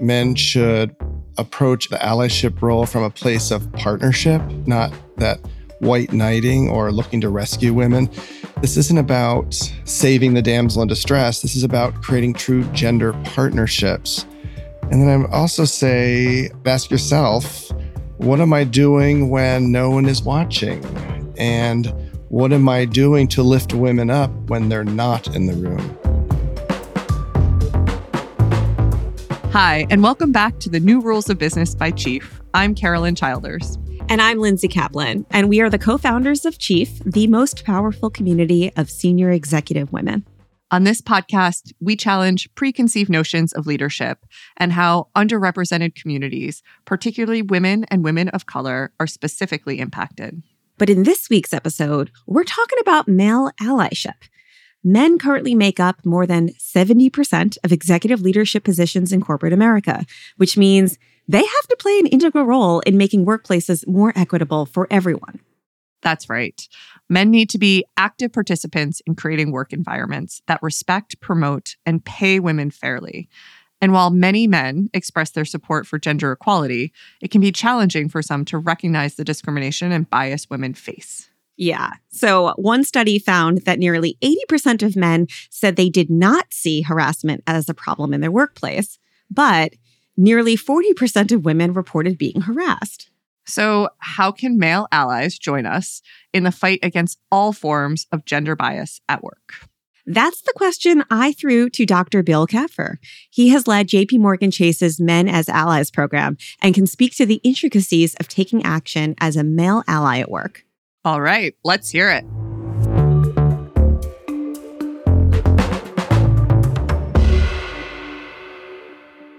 men should approach the allyship role from a place of partnership, not that white knighting or looking to rescue women. This isn't about saving the damsel in distress. This is about creating true gender partnerships. And then I also say, ask yourself, what am I doing when no one is watching? And what am I doing to lift women up when they're not in the room? Hi, and welcome back to the New Rules of Business by Chief. I'm Carolyn Childers. And I'm Lindsay Kaplan, and we are the co founders of Chief, the most powerful community of senior executive women. On this podcast, we challenge preconceived notions of leadership and how underrepresented communities, particularly women and women of color, are specifically impacted. But in this week's episode, we're talking about male allyship men currently make up more than 70% of executive leadership positions in corporate America, which means they have to play an integral role in making workplaces more equitable for everyone. That's right. Men need to be active participants in creating work environments that respect, promote, and pay women fairly. And while many men express their support for gender equality, it can be challenging for some to recognize the discrimination and bias women face. Yeah. So, one study found that nearly 80% of men said they did not see harassment as a problem in their workplace, but nearly 40% of women reported being harassed. So, how can male allies join us in the fight against all forms of gender bias at work? That's the question I threw to Dr. Bill Kapfer. He has led JP Morgan Chase's Men as Allies program and can speak to the intricacies of taking action as a male ally at work. All right, let's hear it.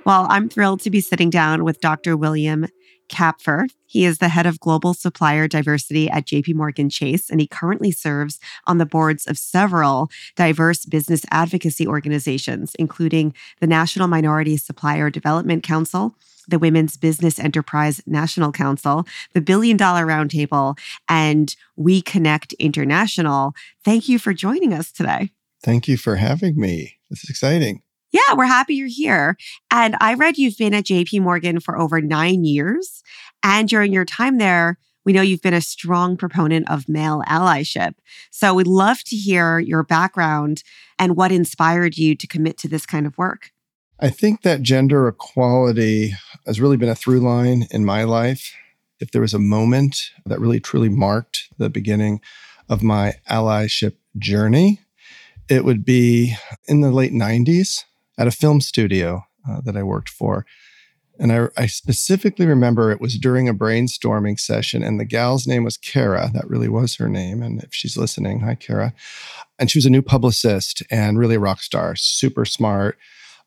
Well, I'm thrilled to be sitting down with Dr. William Kapfer. He is the head of global supplier diversity at JP Morgan Chase, and he currently serves on the boards of several diverse business advocacy organizations, including the National Minority Supplier Development Council, the Women's Business Enterprise National Council, the Billion Dollar Roundtable, and We Connect International. Thank you for joining us today. Thank you for having me. This is exciting. Yeah, we're happy you're here. And I read you've been at JP Morgan for over nine years. And during your time there, we know you've been a strong proponent of male allyship. So we'd love to hear your background and what inspired you to commit to this kind of work. I think that gender equality has really been a through line in my life. If there was a moment that really truly marked the beginning of my allyship journey, it would be in the late 90s at a film studio uh, that I worked for. And I, I, specifically remember it was during a brainstorming session, and the gal's name was Kara. That really was her name. And if she's listening, hi, Kara. And she was a new publicist and really a rock star, super smart,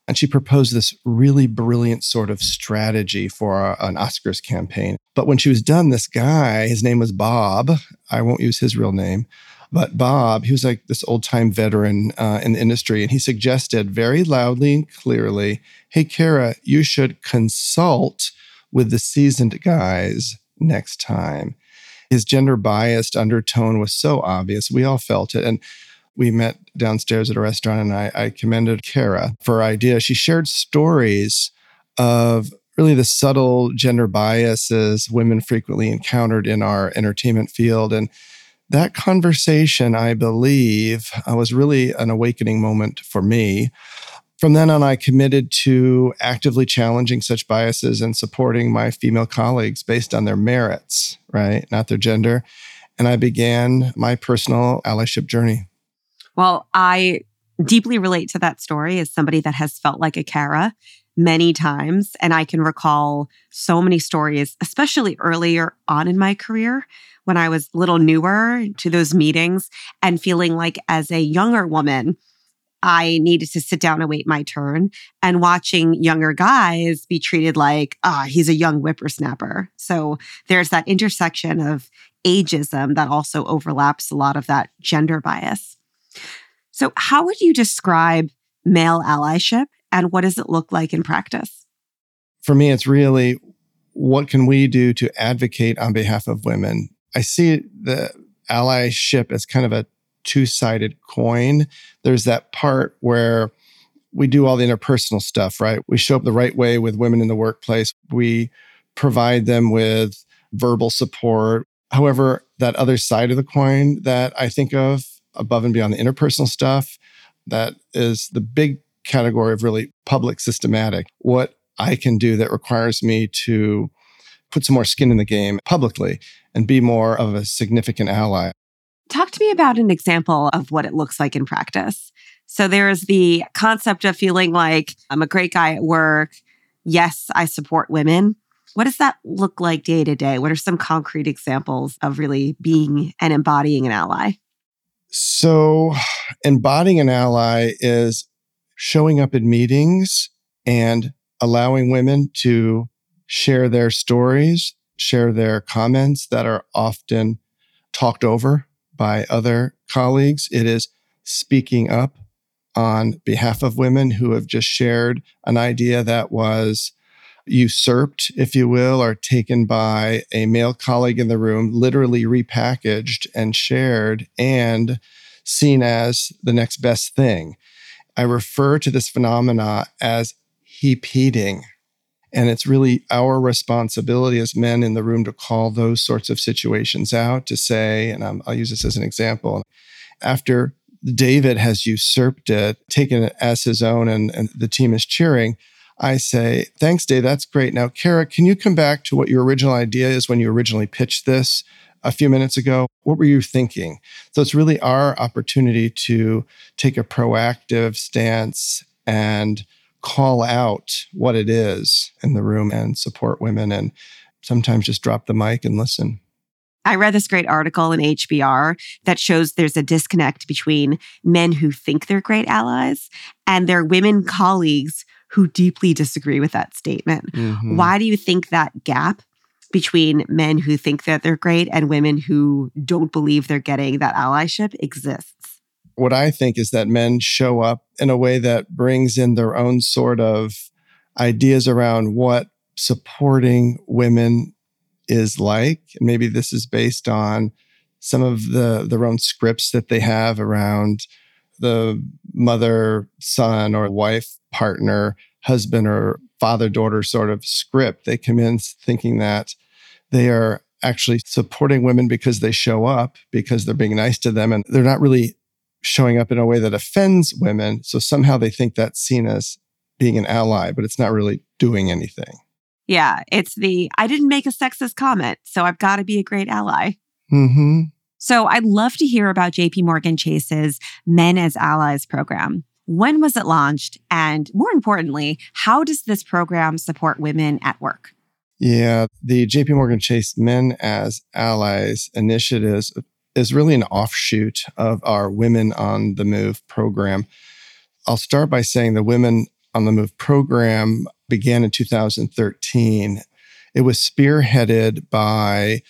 and she proposed this really brilliant sort of strategy for an Oscars campaign. But when she was done, this guy, his name was Bob, I won't use his real name, but Bob, he was like this old time veteran uh, in the industry. And he suggested very loudly and clearly Hey, Kara, you should consult with the seasoned guys next time. His gender biased undertone was so obvious. We all felt it. And we met downstairs at a restaurant and I, I commended Kara for her idea. She shared stories of really the subtle gender biases women frequently encountered in our entertainment field. And that conversation, I believe, uh, was really an awakening moment for me. From then on, I committed to actively challenging such biases and supporting my female colleagues based on their merits, right? Not their gender. And I began my personal allyship journey. Well, I deeply relate to that story as somebody that has felt like a Kara many times. And I can recall so many stories, especially earlier on in my career when I was a little newer to those meetings and feeling like as a younger woman, I needed to sit down and wait my turn and watching younger guys be treated like, ah, oh, he's a young whippersnapper. So there's that intersection of ageism that also overlaps a lot of that gender bias. So, how would you describe male allyship and what does it look like in practice? For me, it's really what can we do to advocate on behalf of women? I see the allyship as kind of a two sided coin. There's that part where we do all the interpersonal stuff, right? We show up the right way with women in the workplace. We provide them with verbal support. However, that other side of the coin that I think of above and beyond the interpersonal stuff, that is the big category of really public systematic. What I can do that requires me to put some more skin in the game publicly and be more of a significant ally. Talk to me about an example of what it looks like in practice. So there's the concept of feeling like I'm a great guy at work. Yes, I support women. What does that look like day to day? What are some concrete examples of really being and embodying an ally? So, embodying an ally is showing up in meetings and allowing women to share their stories, share their comments that are often talked over by other colleagues. It is speaking up on behalf of women who have just shared an idea that was usurped, if you will, or taken by a male colleague in the room, literally repackaged and shared and seen as the next best thing. I refer to this phenomena as hepeating. And it's really our responsibility as men in the room to call those sorts of situations out, to say, and i will use this as an example. After David has usurped it, taken it as his own, and, and the team is cheering, I say, Thanks, Dave. That's great. Now, Kara, can you come back to what your original idea is when you originally pitched this a few minutes ago? What were you thinking? So it's really our opportunity to take a proactive stance and call out what it is in the room and support women and sometimes just drop the mic and listen. I read this great article in HBR that shows there's a disconnect between men who think they're great allies and their women colleagues who deeply disagree with that statement. Mm-hmm. Why do you think that gap between men who think that they're great and women who don't believe they're getting that allyship exists? What I think is that men show up in a way that brings in their own sort of ideas around what supporting women is like. And maybe this is based on some of the their own scripts that they have around the mother son or wife partner husband or father daughter sort of script they come in thinking that they are actually supporting women because they show up because they're being nice to them and they're not really showing up in a way that offends women. So somehow they think that's seen as being an ally but it's not really doing anything. Yeah it's the i didn't make a sexist comment so i've got to be a great ally. Mm-hmm. So I'd love to hear about JP Morgan Chase's Men as Allies program. When was it launched? And more importantly, how does this program support women at work? Yeah, the JP Morgan Chase Men as Allies initiatives is really an offshoot of our Women on the Move program. I'll start by saying the Women on the Move program began in 2013. It was spearheaded by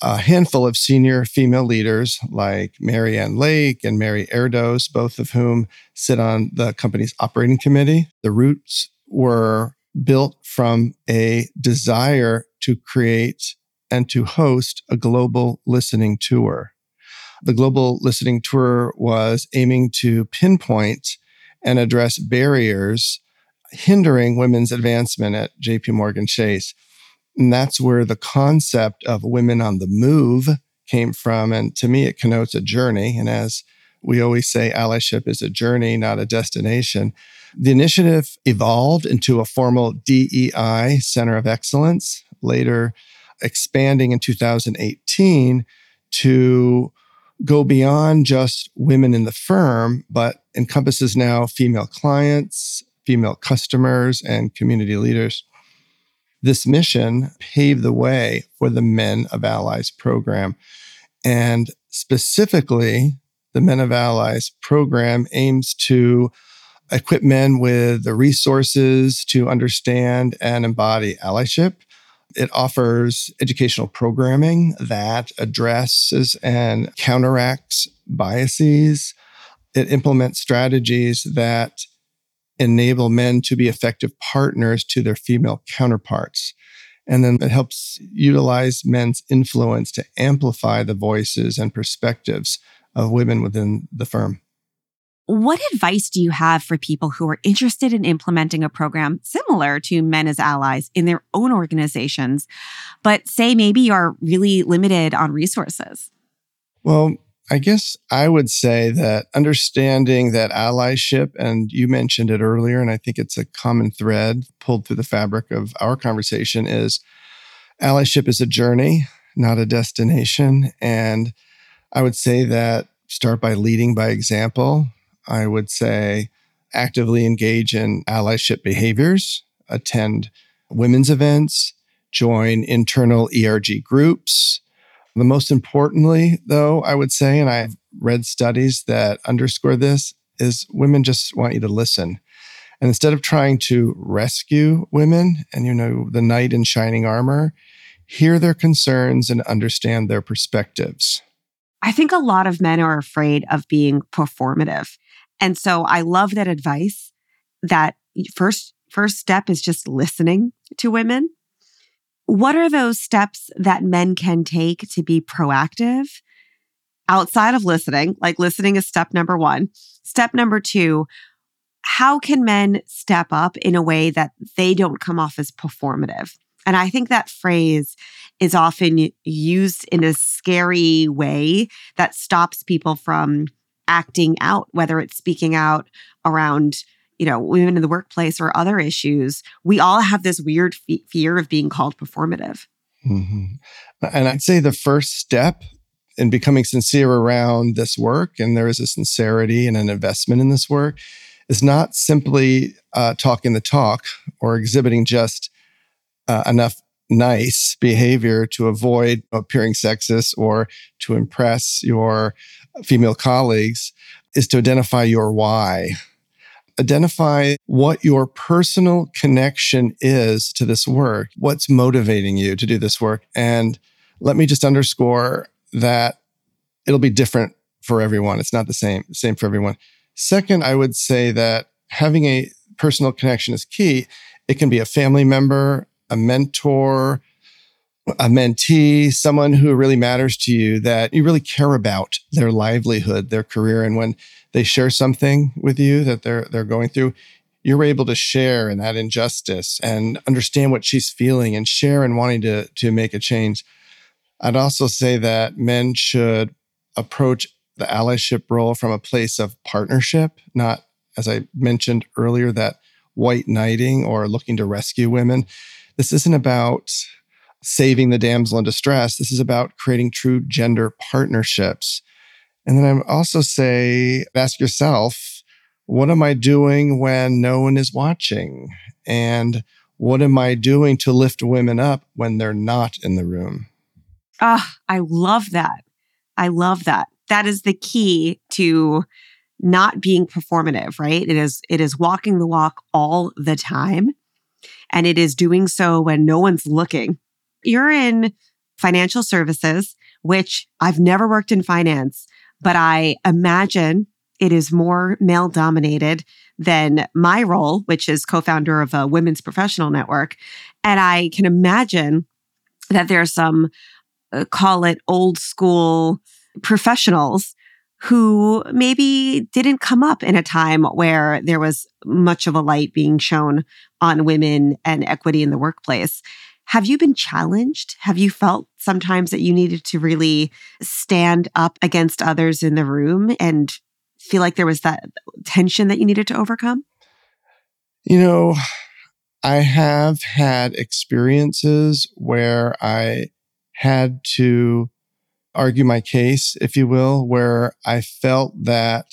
a handful of senior female leaders like Marianne Lake and Mary Erdoes, both of whom sit on the company's operating committee. The roots were built from a desire to create and to host a global listening tour. The global listening tour was aiming to pinpoint and address barriers hindering women's advancement at JP Morgan Chase. And that's where the concept of women on the move came from. And to me, it connotes a journey. And as we always say, allyship is a journey, not a destination. The initiative evolved into a formal DEI Center of Excellence, later expanding in 2018 to go beyond just women in the firm, but encompasses now female clients, female customers, and community leaders. This mission paved the way for the Men of Allies program. And specifically, the Men of Allies program aims to equip men with the resources to understand and embody allyship. It offers educational programming that addresses and counteracts biases. It implements strategies that enable men to be effective partners to their female counterparts. And then it helps utilize men's influence to amplify the voices and perspectives of women within the firm. What advice do you have for people who are interested in implementing a program similar to Men as Allies in their own organizations, but say maybe you are really limited on resources? Well, I guess I would say that understanding that allyship, and you mentioned it earlier, and I think it's a common thread pulled through the fabric of our conversation, is allyship is a journey, not a destination. And I would say that start by leading by example. I would say actively engage in allyship behaviors, attend women's events, join internal ERG groups. The most importantly, though, I would say, and I've read studies that underscore this, is women just want you to listen. And instead of trying to rescue women and, you know, the knight in shining armor, hear their concerns and understand their perspectives. I think a lot of men are afraid of being performative. And so I love that advice that first first step is just listening to women. What are those steps that men can take to be proactive outside of listening? Like listening is step number 1. Step number 2, how can men step up in a way that they don't come off as performative? And I think that phrase is often used in a scary way that stops people from acting out, whether it's speaking out around, you know, women in the workplace or other issues. We all have this weird fear of being called performative. Mm-hmm. And I'd say the first step in becoming sincere around this work, and there is a sincerity and an investment in this work, is not simply uh, talking the talk or exhibiting just uh, enough nice behavior to avoid appearing sexist or to impress your female colleagues is to identify your why. Identify what your personal connection is to this work, what's motivating you to do this work. And let me just underscore that it'll be different for everyone. It's not the same, same for everyone. Second, I would say that having a personal connection is key. It can be a family member, a mentor, a mentee, someone who really matters to you that you really care about their livelihood, their career. And when they share something with you that they're they're going through, you're able to share in that injustice and understand what she's feeling and share in wanting to to make a change. I'd also say that men should approach the allyship role from a place of partnership, not as I mentioned earlier, that white knighting or looking to rescue women this isn't about saving the damsel in distress. This is about creating true gender partnerships. And then I also say, ask yourself, what am I doing when no one is watching? And what am I doing to lift women up when they're not in the room? Ah, I love that. I love that. That is the key to not being performative, right? It is it is walking the walk all the time and it is doing so when no one's looking. You're in financial services, which I've never worked in finance, but I imagine it is more male dominated than my role, which is co-founder of a women's professional network. And I can imagine that there's some, uh, call it old school professionals who maybe didn't come up in a time where there was much of a light being shown on women and equity in the workplace. Have you been challenged? Have you felt sometimes that you needed to really stand up against others in the room and feel like there was that tension that you needed to overcome? You know, I have had experiences where I had to argue my case, if you will, where I felt that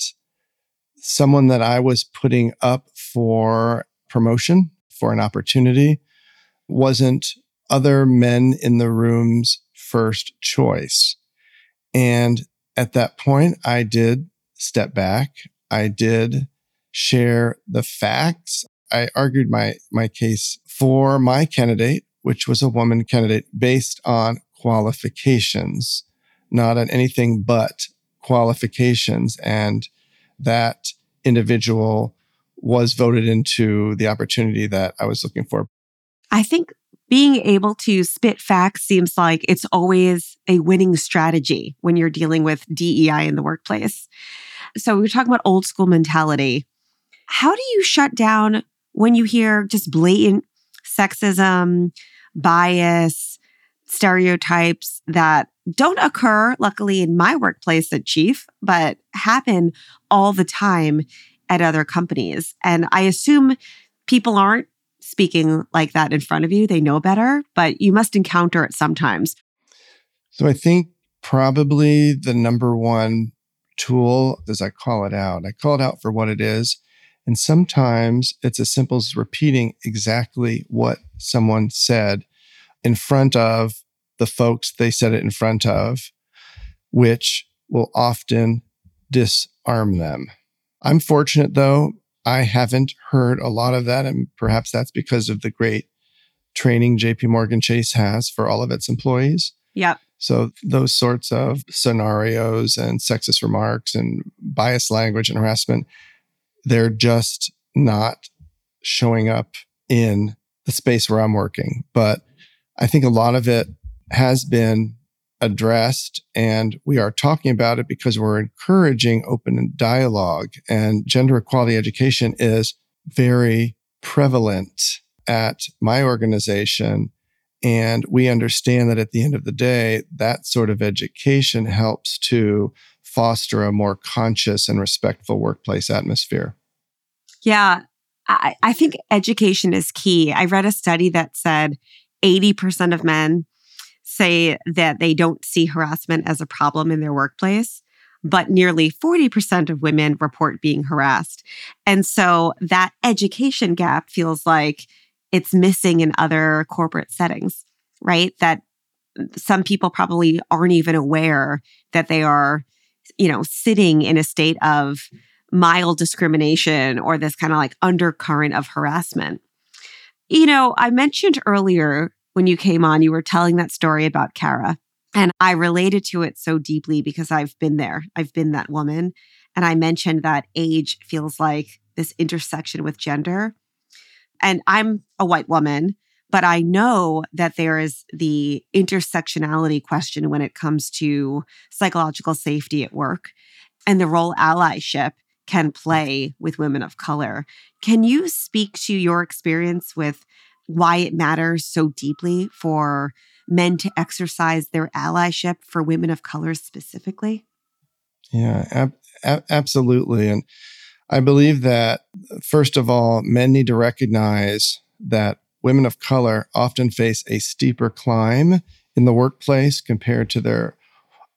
someone that I was putting up for promotion, for an opportunity, wasn't other men in the room's first choice. And at that point, I did step back. I did share the facts. I argued my, my case for my candidate, which was a woman candidate based on qualifications not on anything but qualifications. And that individual was voted into the opportunity that I was looking for. I think being able to spit facts seems like it's always a winning strategy when you're dealing with DEI in the workplace. so we're talking about old school mentality. How do you shut down when you hear just blatant sexism, bias, stereotypes that don't occur, luckily, in my workplace at Chief, but happen all the time at other companies. And I assume people aren't speaking like that in front of you. They know better, but you must encounter it sometimes. So I think probably the number one tool is I call it out. I call it out for what it is. And sometimes it's as simple as repeating exactly what someone said in front of the folks they said it in front of, which will often disarm them. I'm fortunate though, I haven't heard a lot of that. And perhaps that's because of the great training JP Morgan Chase has for all of its employees. Yep. So those sorts of scenarios and sexist remarks and biased language and harassment, they're just not showing up in the space where I'm working. But I think a lot of it has been addressed and we are talking about it because we're encouraging open dialogue and gender equality education is very prevalent at my organization and we understand that at the end of the day that sort of education helps to foster a more conscious and respectful workplace atmosphere. Yeah I, I think education is key. I read a study that said 80% of men say that they don't see harassment as a problem in their workplace, but nearly 40% of women report being harassed. And so that education gap feels like it's missing in other corporate settings, right? That some people probably aren't even aware that they are, you know, sitting in a state of mild discrimination or this kind of like undercurrent of harassment. You know, I mentioned earlier when you came on, you were telling that story about Kara. And I related to it so deeply because I've been there. I've been that woman. And I mentioned that age feels like this intersection with gender. And I'm a white woman, but I know that there is the intersectionality question when it comes to psychological safety at work and the role allyship can play with women of color. Can you speak to your experience with why it matters so deeply for men to exercise their allyship for women of color specifically? Yeah, ab- ab- absolutely. And I believe that, first of all, men need to recognize that women of color often face a steeper climb in the workplace compared to their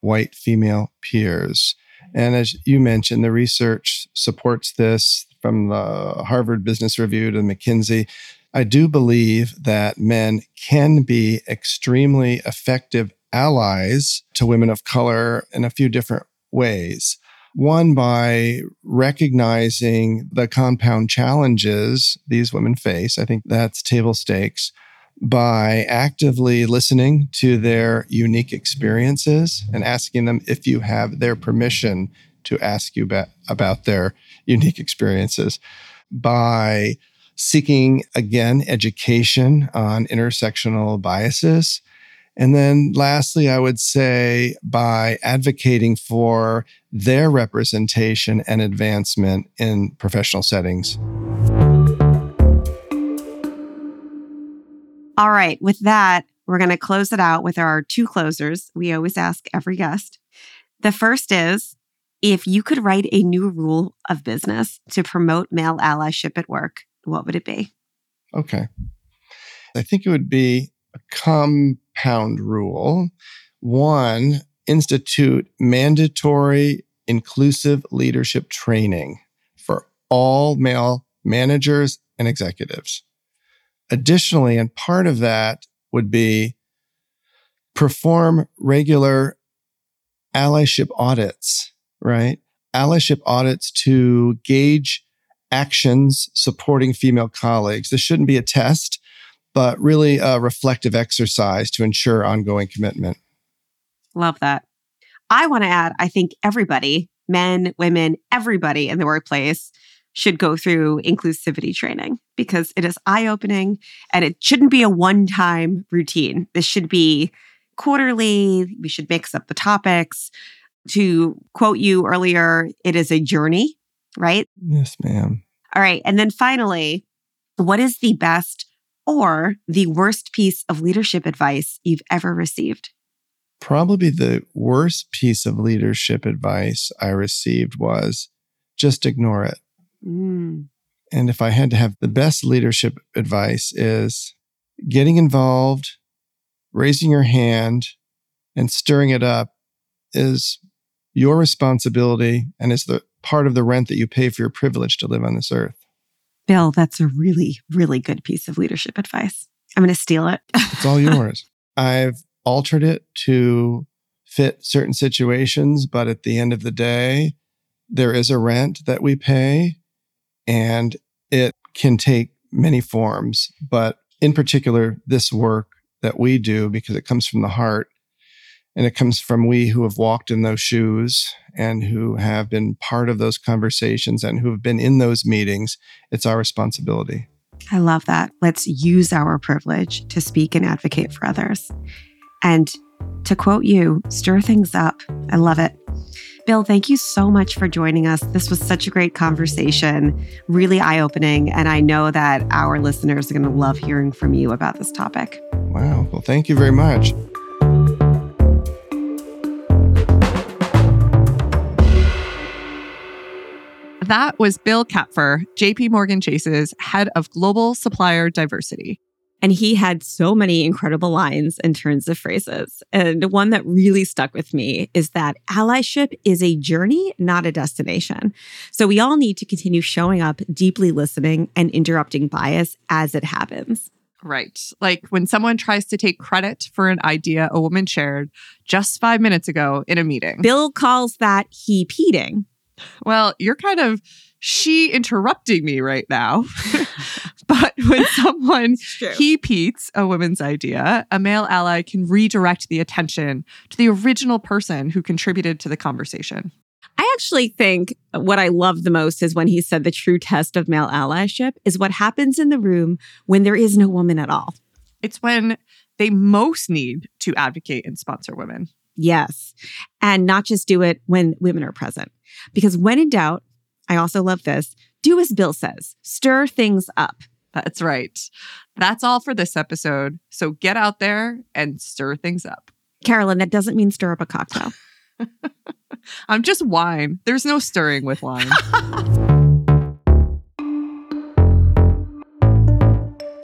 white female peers. And as you mentioned, the research supports this from the Harvard Business Review to McKinsey. I do believe that men can be extremely effective allies to women of color in a few different ways. One, by recognizing the compound challenges these women face. I think that's table stakes. By actively listening to their unique experiences and asking them if you have their permission to ask you about, their unique experiences. By seeking, again, education on intersectional biases. And then lastly, I would say by advocating for their representation and advancement in professional settings. All right. With that, we're going to close it out with our two closers we always ask every guest. The first is if you could write a new rule of business to promote male allyship at work, what would it be? Okay. I think it would be a compound rule. One, institute mandatory inclusive leadership training for all male managers and executives. Additionally, and part of that would be perform regular allyship audits, right? Allyship audits to gauge actions supporting female colleagues. This shouldn't be a test, but really a reflective exercise to ensure ongoing commitment. Love that. I want to add, I think everybody, men, women, everybody in the workplace should go through inclusivity training because it is eye opening and it shouldn't be a one time routine. This should be quarterly. We should mix up the topics. To quote you earlier, it is a journey, right? Yes, ma'am. All right. And then finally, what is the best or the worst piece of leadership advice you've ever received? Probably the worst piece of leadership advice I received was just ignore it. Mm. And if I had to have the best leadership advice is getting involved, raising your hand and stirring it up is your responsibility and it's the part of the rent that you pay for your privilege to live on this earth. Bill, that's a really, really good piece of leadership advice. I'm going to steal it. It's all yours. I've altered it to fit certain situations, but at the end of the day, there is a rent that we pay and it can take many forms. But in particular, this work that we do, because it comes from the heart and it comes from we who have walked in those shoes and who have been part of those conversations and who have been in those meetings, it's our responsibility. I love that. Let's use our privilege to speak and advocate for others. And to quote you, stir things up. I love it. Bill, thank you so much for joining us. This was such a great conversation, really eye opening. And I know that our listeners are going to love hearing from you about this topic. Wow. Well, thank you very much. That was Bill Kapfer, JP Morgan Chase's head of global supplier diversity. And he had so many incredible lines and turns of phrases. And one that really stuck with me is that allyship is a journey, not a destination. So we all need to continue showing up, deeply listening, and interrupting bias as it happens. Right. Like when someone tries to take credit for an idea a woman shared just five minutes ago in a meeting. Bill calls that hepeating. Well, you're kind of she interrupting me right now. but when someone heaps a woman's idea, a male ally can redirect the attention to the original person who contributed to the conversation. I actually think what I love the most is when he said the true test of male allyship is what happens in the room when there is no woman at all. It's when they most need to advocate and sponsor women. Yes. And not just do it when women are present. Because when in doubt, I also love this do as Bill says, stir things up. That's right. That's all for this episode. So get out there and stir things up. Carolyn, that doesn't mean stir up a cocktail. I'm just wine. There's no stirring with wine.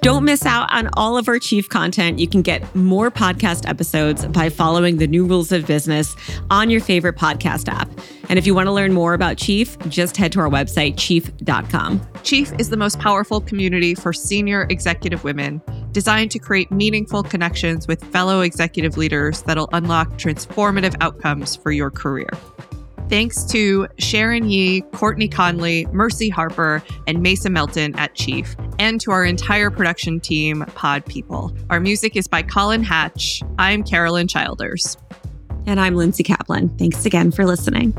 Don't miss out on all of our chief content. You can get more podcast episodes by following the new rules of business on your favorite podcast app. And if you want to learn more about Chief, just head to our website, chief.com. Chief is the most powerful community for senior executive women, designed to create meaningful connections with fellow executive leaders that'll unlock transformative outcomes for your career. Thanks to Sharon Yee, Courtney Conley, Mercy Harper, and Mesa Melton at Chief, and to our entire production team, Pod People. Our music is by Colin Hatch. I'm Carolyn Childers. And I'm Lindsay Kaplan. Thanks again for listening.